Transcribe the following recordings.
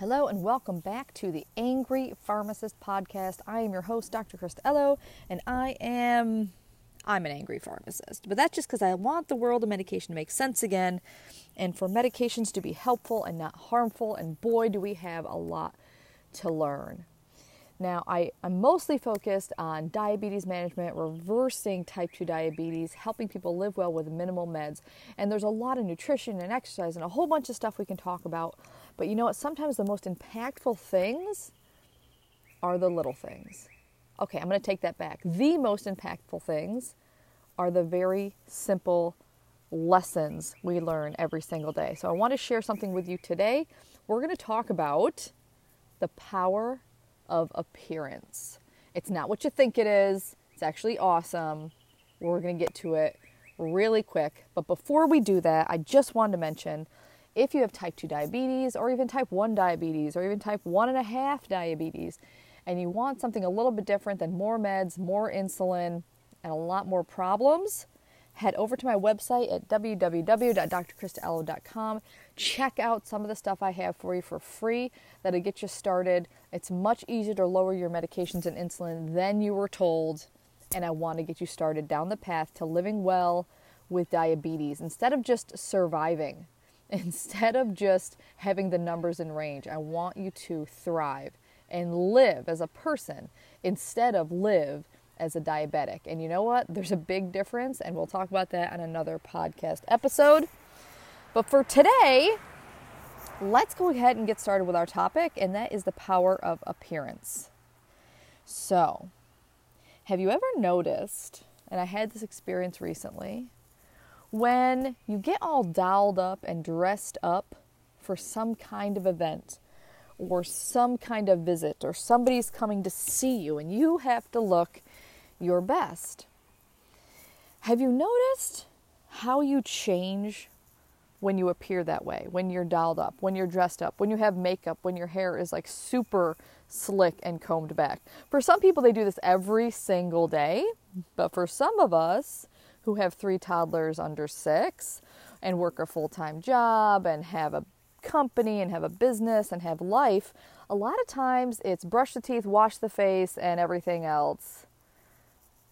Hello and welcome back to the Angry Pharmacist podcast. I am your host, Dr. Krista Ellow, and I am I'm an angry pharmacist. But that's just because I want the world of medication to make sense again and for medications to be helpful and not harmful. And boy, do we have a lot to learn. Now, I, I'm mostly focused on diabetes management, reversing type 2 diabetes, helping people live well with minimal meds. And there's a lot of nutrition and exercise and a whole bunch of stuff we can talk about. But you know what? Sometimes the most impactful things are the little things. Okay, I'm going to take that back. The most impactful things are the very simple lessons we learn every single day. So I want to share something with you today. We're going to talk about the power of appearance. It's not what you think it is, it's actually awesome. We're going to get to it really quick. But before we do that, I just wanted to mention if you have type 2 diabetes, or even type 1 diabetes, or even type 1.5 diabetes, and you want something a little bit different than more meds, more insulin, and a lot more problems, head over to my website at www.drkristaellow.com. Check out some of the stuff I have for you for free that'll get you started. It's much easier to lower your medications and insulin than you were told, and I want to get you started down the path to living well with diabetes instead of just surviving. Instead of just having the numbers in range, I want you to thrive and live as a person instead of live as a diabetic. And you know what? There's a big difference, and we'll talk about that on another podcast episode. But for today, let's go ahead and get started with our topic, and that is the power of appearance. So, have you ever noticed, and I had this experience recently, when you get all dolled up and dressed up for some kind of event or some kind of visit or somebody's coming to see you and you have to look your best. Have you noticed how you change when you appear that way, when you're dialed up, when you're dressed up, when you have makeup, when your hair is like super slick and combed back? For some people, they do this every single day, but for some of us who have three toddlers under six and work a full time job and have a company and have a business and have life, a lot of times it's brush the teeth, wash the face, and everything else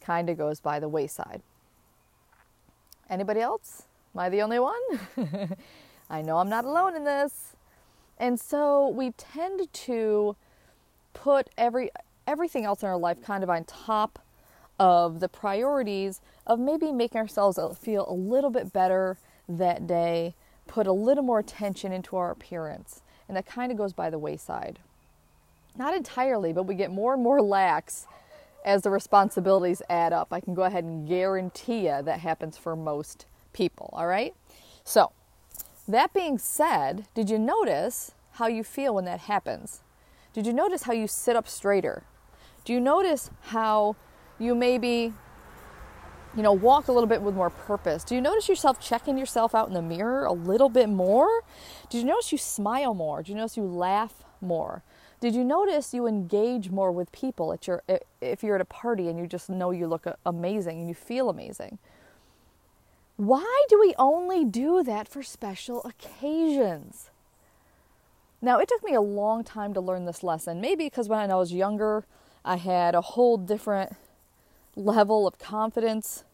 kind of goes by the wayside. Anybody else? Am I the only one? I know I'm not alone in this. And so we tend to put every everything else in our life kind of on top of the priorities of maybe making ourselves feel a little bit better that day, put a little more attention into our appearance. And that kind of goes by the wayside. Not entirely, but we get more and more lax as the responsibilities add up. I can go ahead and guarantee you that happens for most people, all right? So, that being said, did you notice how you feel when that happens? Did you notice how you sit up straighter? Do you notice how you maybe you know, walk a little bit with more purpose? Do you notice yourself checking yourself out in the mirror a little bit more? Do you notice you smile more? Do you notice you laugh more? Did you notice you engage more with people at your if you're at a party and you just know you look uh, amazing and you feel amazing? Why do we only do that for special occasions? Now, it took me a long time to learn this lesson. Maybe because when I was younger, I had a whole different level of confidence.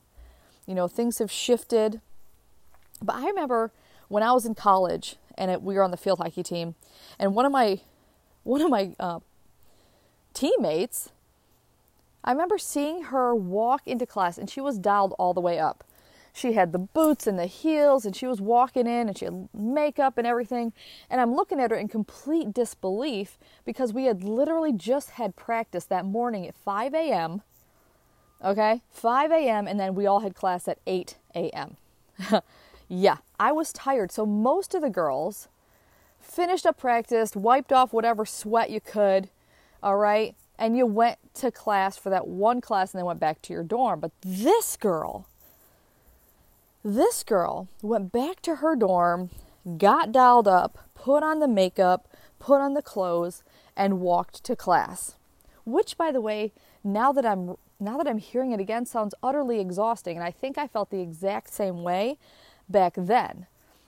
You know, things have shifted. But I remember when I was in college and it, we were on the field hockey team, and one of my one of my uh, teammates, I remember seeing her walk into class and she was dialed all the way up. She had the boots and the heels and she was walking in and she had makeup and everything. And I'm looking at her in complete disbelief because we had literally just had practice that morning at 5 a.m. Okay, 5 a.m. and then we all had class at 8 a.m. yeah, I was tired. So most of the girls finished up practice, wiped off whatever sweat you could, all right, and you went to class for that one class and then went back to your dorm. But this girl, this girl went back to her dorm, got dialed up, put on the makeup, put on the clothes, and walked to class. Which, by the way, now that I'm now that I'm hearing it again, sounds utterly exhausting, and I think I felt the exact same way back then.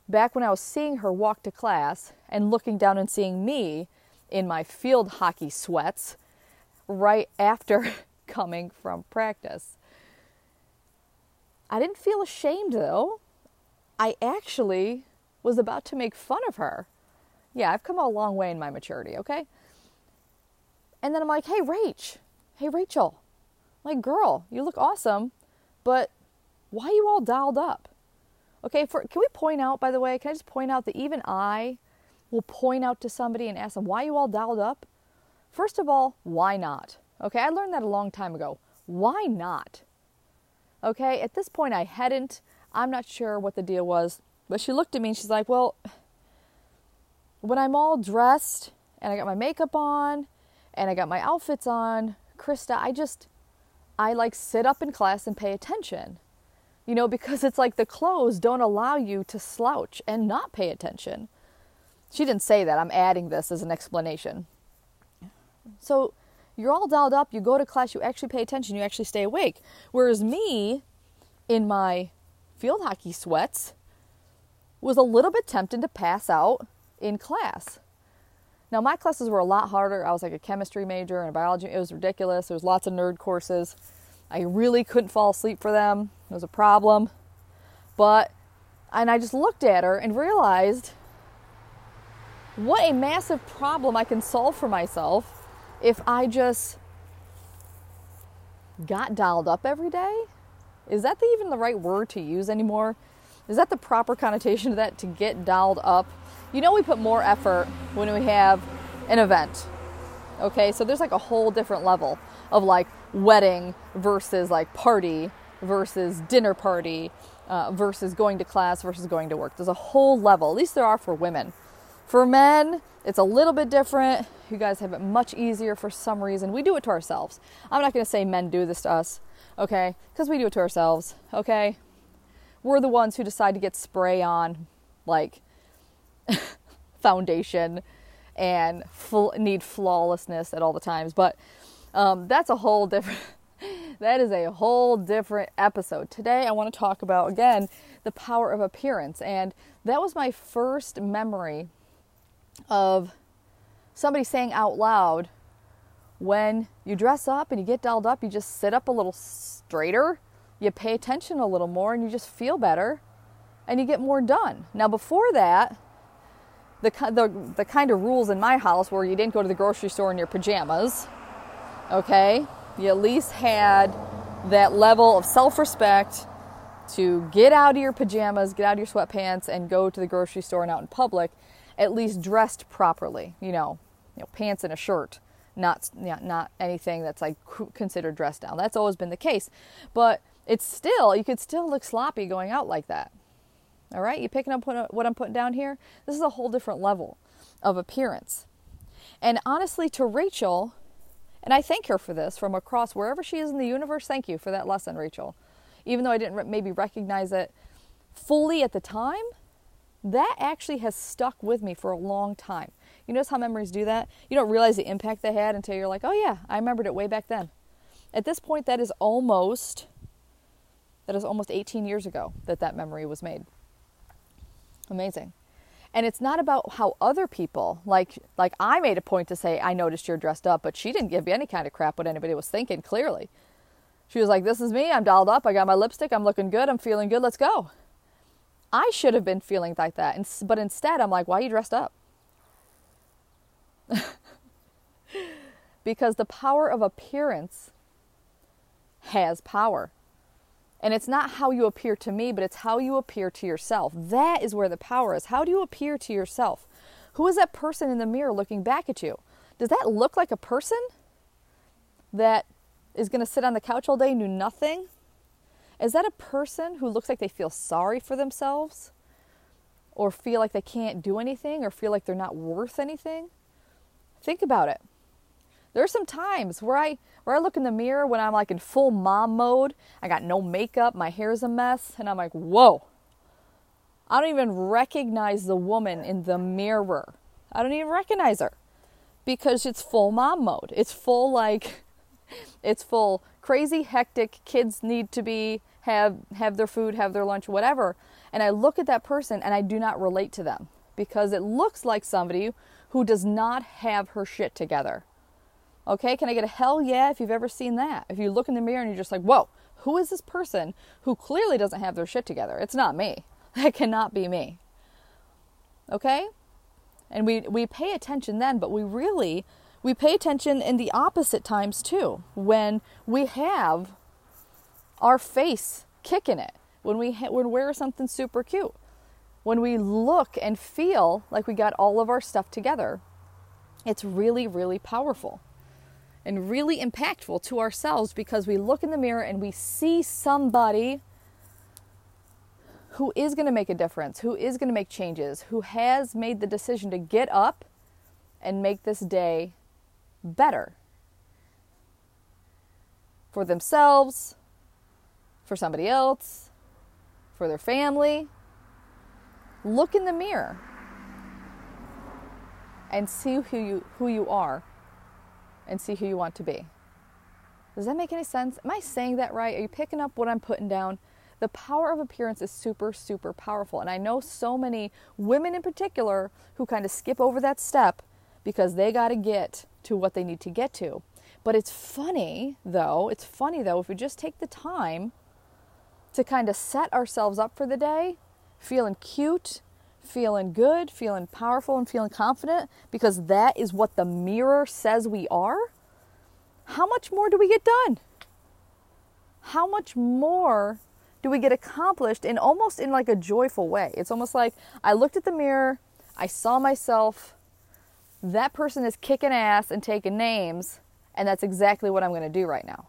back when I was seeing her walk to class and looking down and seeing me in my field hockey sweats right after coming from practice. I didn't feel ashamed though. I actually was about to make fun of her. Yeah, I've come a long way in my maturity, okay? And then I'm like, hey, Rach, hey, Rachel, like, girl, you look awesome, but why are you all dialed up? Okay, for, can we point out, by the way, can I just point out that even I will point out to somebody and ask them, why are you all dialed up? First of all, why not? Okay, I learned that a long time ago. Why not? Okay, at this point, I hadn't. I'm not sure what the deal was, but she looked at me and she's like, well, when I'm all dressed and I got my makeup on and I got my outfits on, Krista, I just, I like sit up in class and pay attention. You know, because it's like the clothes don't allow you to slouch and not pay attention. She didn't say that. I'm adding this as an explanation. So you're all dialed up, you go to class, you actually pay attention, you actually stay awake. Whereas me, in my field hockey sweats, was a little bit tempted to pass out in class. Now, my classes were a lot harder. I was like a chemistry major and a biology. It was ridiculous. There was lots of nerd courses. I really couldn't fall asleep for them. It was a problem. But, and I just looked at her and realized what a massive problem I can solve for myself if I just got dialed up every day. Is that the, even the right word to use anymore? Is that the proper connotation of that to get dialed up? You know, we put more effort when we have an event. Okay, so there's like a whole different level of like wedding versus like party versus dinner party uh, versus going to class versus going to work. There's a whole level, at least there are for women. For men, it's a little bit different. You guys have it much easier for some reason. We do it to ourselves. I'm not to say men do this to us, okay? Because we do it to ourselves, okay? We're the ones who decide to get spray on, like, foundation and need flawlessness at all the times. But um, that's a whole different. that is a whole different episode. Today, I want to talk about again the power of appearance, and that was my first memory of somebody saying out loud, when you dress up and you get dolled up, you just sit up a little straighter, you pay attention a little more, and you just feel better and you get more done. Now, before that, the, the, the kind of rules in my house where you didn't go to the grocery store in your pajamas, okay? You at least had that level of self respect to get out of your pajamas, get out of your sweatpants, and go to the grocery store and out in public, at least dressed properly. You know, you know pants and a shirt, not not anything that's like considered dressed down. That's always been the case, but it's still you could still look sloppy going out like that. All right, you picking up uh, what I'm putting down here? This is a whole different level of appearance. And honestly, to Rachel, and I thank her for this from across wherever she is in the universe, thank you for that lesson, Rachel. Even though I didn't maybe recognize it fully at the time, that actually has stuck with me for a long time. You notice how memories do that? You don't realize the impact they had until you're like, oh yeah, I remembered it way back then. At this point, that is almost that is almost 18 years ago that that memory was made. Amazing. And it's not about how other people, like like I made a point to say, I noticed you're dressed up, but she didn't give me any kind of crap what anybody was thinking, clearly. She was like, This is me, I'm dolled up, I got my lipstick, I'm looking good, I'm feeling good, let's go. I should have been feeling like that. But instead, I'm like, Why are you dressed up? because the power of appearance has power. And it's not how you appear to me, but it's how you appear to yourself. That is where the power is. How do you appear to yourself? Who is that person in the mirror looking back at you? Does that look like a person that is going to sit on the couch all day and do nothing? Is that a person who looks like they feel sorry for themselves? Or feel like they can't do anything? Or feel like they're not worth anything? Think about it. There are some times where I where I look in the mirror when I'm like in full mom mode. I got no makeup, my hair's a mess, and I'm like, whoa. I don't even recognize the woman in the mirror. I don't even recognize her because it's full mom mode. It's full like it's full crazy hectic kids need to be have have their food, have their lunch, whatever. and I look at that person and I do not relate to them because it looks like somebody who does not have her shit together. Okay, can I get a hell yeah if you've ever seen that? If you look in the mirror and you're just like, whoa, who is this person who clearly doesn't have their shit together? It's not me. That cannot be me. Okay? And we, we pay attention then, but we really we pay attention in the opposite times too. When we have our face kicking it, when we ha- when we wear something super cute, when we look and feel like we got all of our stuff together, it's really really powerful and really impactful to ourselves because we look in the mirror and we see somebody who is going to make a difference, who is going to make changes, who has made the decision to get up and make this day better for themselves, for somebody else, for their family. Look in the mirror and see who you, who you are and see who you want to be. Does that make any sense? Am I saying that right? Are you picking up what I'm putting down? The power of appearance is super, super powerful. And I know so many women in particular who kind of skip over that step because they got to get to what they need to get to. But it's funny, though, it's funny, though, if we just take the time to kind of set ourselves up for the day, feeling cute, feeling good, feeling powerful, and feeling confident, because that is what the mirror says we are, how much more do we get done? How much more do we get accomplished in almost in like a joyful way? It's almost like I looked at the mirror, I saw myself, that person is kicking ass and taking names, and that's exactly what I'm going to do right now.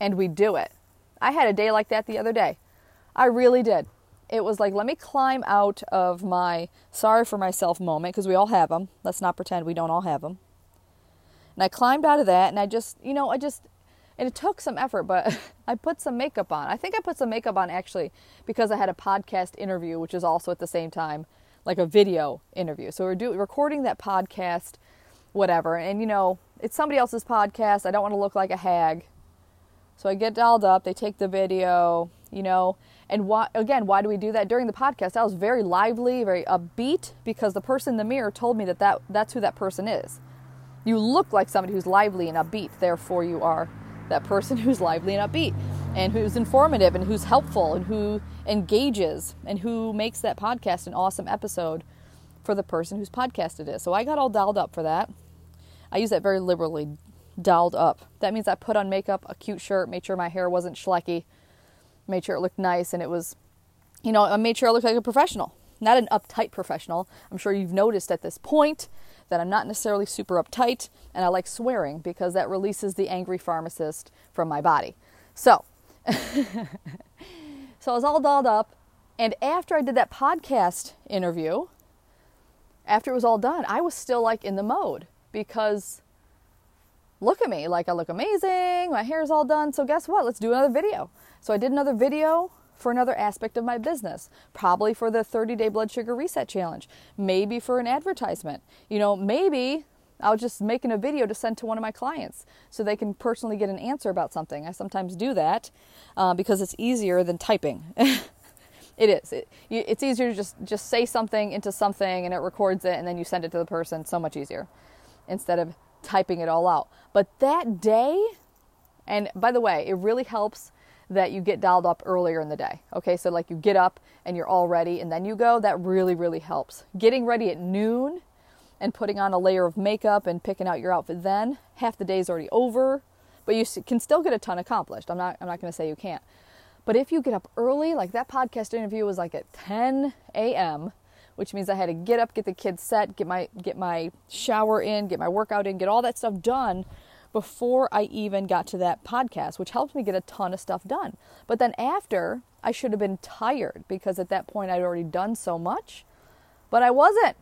And we do it. I had a day like that the other day. I really did. It was like, let me climb out of my sorry for myself moment, because we all have them. Let's not pretend we don't all have them. And I climbed out of that, and I just, you know, I just, and it took some effort, but I put some makeup on. I think I put some makeup on actually because I had a podcast interview, which is also at the same time like a video interview. So we're doing recording that podcast, whatever. And you know, it's somebody else's podcast. I don't want to look like a hag. So I get dialed up, they take the video, you know, and why again, why do we do that during the podcast? I was very lively, very upbeat because the person in the mirror told me that, that that's who that person is. You look like somebody who's lively and upbeat, therefore you are that person who's lively and upbeat and who's informative and who's helpful and who engages and who makes that podcast an awesome episode for the person whose podcast it is. So I got all dialed up for that. I use that very liberally, dialed up. That means I put on makeup, a cute shirt, made sure my hair wasn't schlecky, made sure it looked nice, and it was, you know, I made sure I looked like a professional, not an uptight professional. I'm sure you've noticed at this point that I'm not necessarily super uptight, and I like swearing because that releases the angry pharmacist from my body. So, so I was all dolled up. And after I did that podcast interview, after it was all done, I was still like in the mode because look at me, like I look amazing, my hair's all done. So guess what? Let's do another video. So I did another video for another aspect of my business, probably for the 30 day blood sugar reset challenge, maybe for an advertisement. You know, maybe I was just making a video to send to one of my clients so they can personally get an answer about something. I sometimes do that uh, because it's easier than typing. it is. It, it's easier to just, just say something into something and it records it and then you send it to the person. So much easier instead of typing it all out. But that day, and by the way, it really helps that you get dialed up earlier in the day. Okay, so like you get up and you're all ready and then you go, that really, really helps. Getting ready at noon and putting on a layer of makeup and picking out your outfit then, half the day's already over, but you can still get a ton accomplished. I'm not I'm not to say you can't. But if you get up early, like that podcast interview was like at 10 a.m., which means I had to get up, get the kids set, get my get my shower in, get my workout in, get all that stuff done before I even got to that podcast, which helped me get a ton of stuff done. But then after, I should have been tired because at that point I'd already done so much, but I wasn't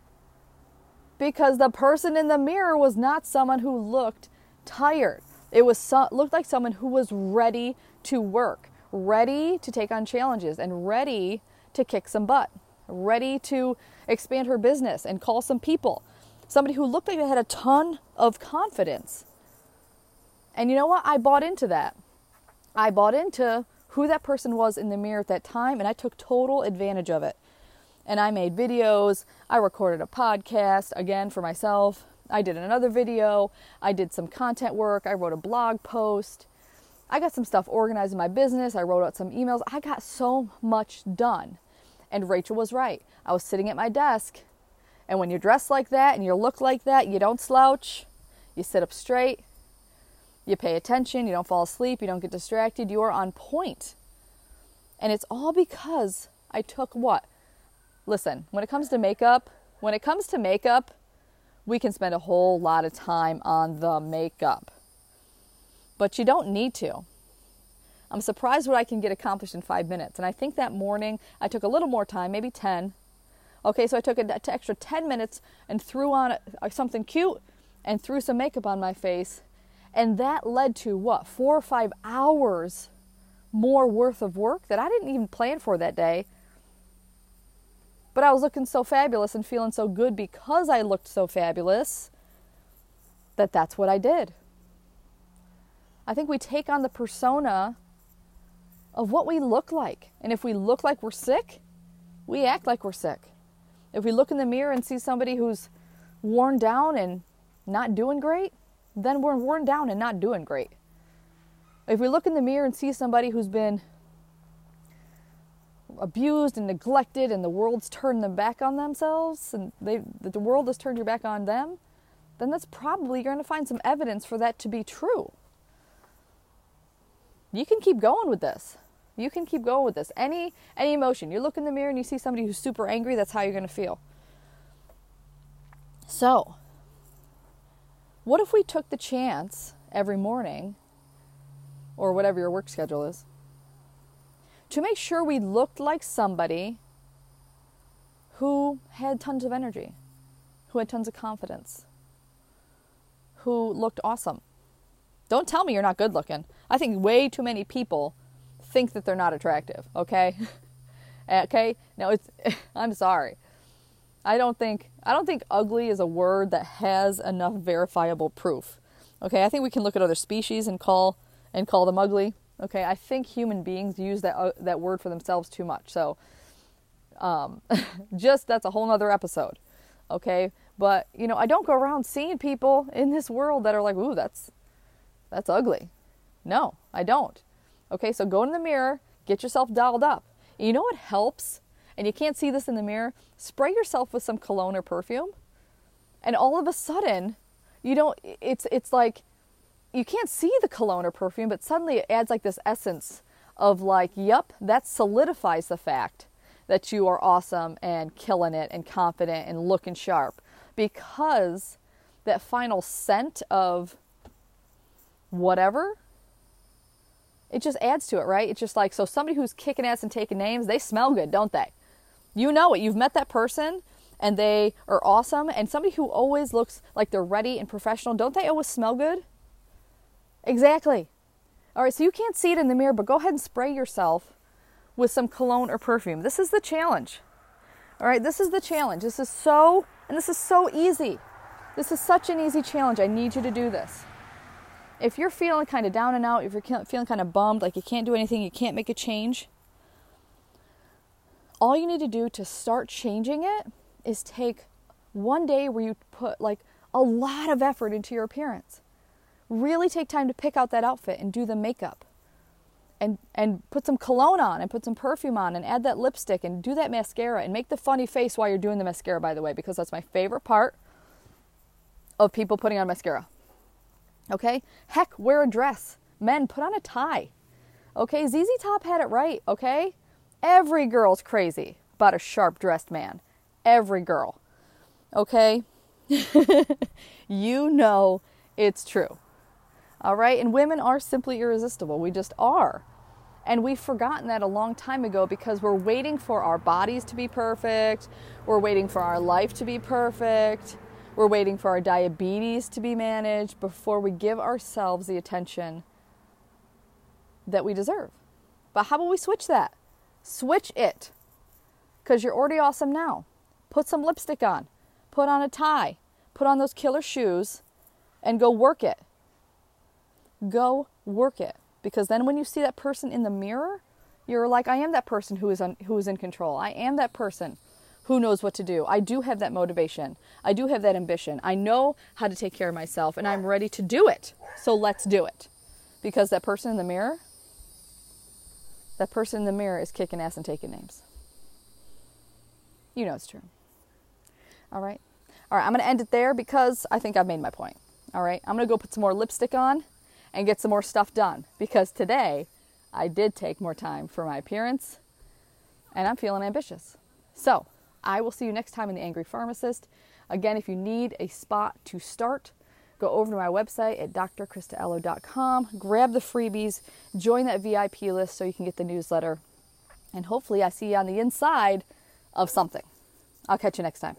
because the person in the mirror was not someone who looked tired. It was so, looked like someone who was ready to work, ready to take on challenges, and ready to kick some butt, ready to expand her business and call some people. Somebody who looked like they had a ton of confidence. And you know what? I bought into that. I bought into who that person was in the mirror at that time, and I took total advantage of it. And I made videos, I recorded a podcast again for myself, I did another video, I did some content work, I wrote a blog post. I got some stuff organized in my business, I wrote out some emails. I got so much done. And Rachel was right. I was sitting at my desk, and when you're dressed like that and you look like that, you don't slouch, you sit up straight, you pay attention, you don't fall asleep, you don't get distracted, you are on point. And it's all because I took what? Listen, when it comes to makeup, when it comes to makeup, we can spend a whole lot of time on the makeup. But you don't need to. I'm surprised what I can get accomplished in five minutes. And I think that morning I took a little more time, maybe 10. Okay, so I took an extra 10 minutes and threw on something cute and threw some makeup on my face and that led to what, four or five hours more worth of work that I didn't even plan for that day. But I was looking so fabulous and feeling so good because I looked so fabulous that that's what I did. I think we take on the persona of what we look like. And if we look like we're sick, we act like we're sick. If we look in the mirror and see somebody who's worn down and not doing great, then we're worn down and not doing great. If we look in the mirror and see somebody who's been abused and neglected and the world's turned them back on themselves and they the world has turned your back on them, then that's probably you're going to find some evidence for that to be true. You can keep going with this. You can keep going with this. Any any emotion. You look in the mirror and you see somebody who's super angry, that's how you're going to feel. So, what if we took the chance every morning, or whatever your work schedule is, to make sure we looked like somebody who had tons of energy, who had tons of confidence, who looked awesome? Don't tell me you're not good looking. I think way too many people think that they're not attractive, okay? okay? Now it's I'm sorry. I don't think I don't think ugly is a word that has enough verifiable proof. Okay, I think we can look at other species and call and call them ugly. Okay, I think human beings use that uh, that word for themselves too much. So, um, just that's a whole nother episode. Okay, but you know I don't go around seeing people in this world that are like, ooh, that's that's ugly. No, I don't. Okay, so go in the mirror, get yourself dolled up. You know what helps and you can't see this in the mirror, spray yourself with some cologne or perfume. And all of a sudden, you don't it's it's like you can't see the cologne or perfume, but suddenly it adds like this essence of like, yep, that solidifies the fact that you are awesome and killing it and confident and looking sharp because that final scent of whatever it just adds to it, right? It's just like so somebody who's kicking ass and taking names, they smell good, don't they? You know it. You've met that person and they are awesome. And somebody who always looks like they're ready and professional, don't they always smell good? Exactly. All right, so you can't see it in the mirror, but go ahead and spray yourself with some cologne or perfume. This is the challenge. All right, this is the challenge. This is so, and this is so easy. This is such an easy challenge. I need you to do this. If you're feeling kind of down and out, if you're feeling kind of bummed, like you can't do anything, you can't make a change, all you need to do to start changing it is take one day where you put like a lot of effort into your appearance. Really take time to pick out that outfit and do the makeup. And and put some cologne on and put some perfume on and add that lipstick and do that mascara and make the funny face while you're doing the mascara by the way because that's my favorite part of people putting on mascara. Okay? Heck, wear a dress. Men, put on a tie. Okay? ZZ Top had it right, okay? Every girl's crazy about a sharp dressed man. Every girl. Okay? you know it's true. All right? And women are simply irresistible. We just are. And we've forgotten that a long time ago because we're waiting for our bodies to be perfect. We're waiting for our life to be perfect. We're waiting for our diabetes to be managed before we give ourselves the attention that we deserve. But how about we switch that? Switch it because you're already awesome now. Put some lipstick on, put on a tie, put on those killer shoes, and go work it. Go work it. because then when you see that person in the mirror, you're like, I am that person who is, un- who is in control. I am that person who knows what to do. I do have that motivation. I do have that ambition. I know how to take care of myself and I'm ready to do it. So let's do it. Because that person in the mirror, that person in the mirror is kicking ass and taking names. You know it's true. All right. All right, I'm going to end it there because I think I've made my point. All right, I'm going to go put some more lipstick on and get some more stuff done because today I did take more time for my appearance and I'm feeling ambitious. So, I will see you next time in The Angry Pharmacist. Again, if you need a spot to start, go over to my website at drkristaellow.com, grab the freebies, join that VIP list so you can get the newsletter, and hopefully I see you on the inside of something. I'll catch you next time.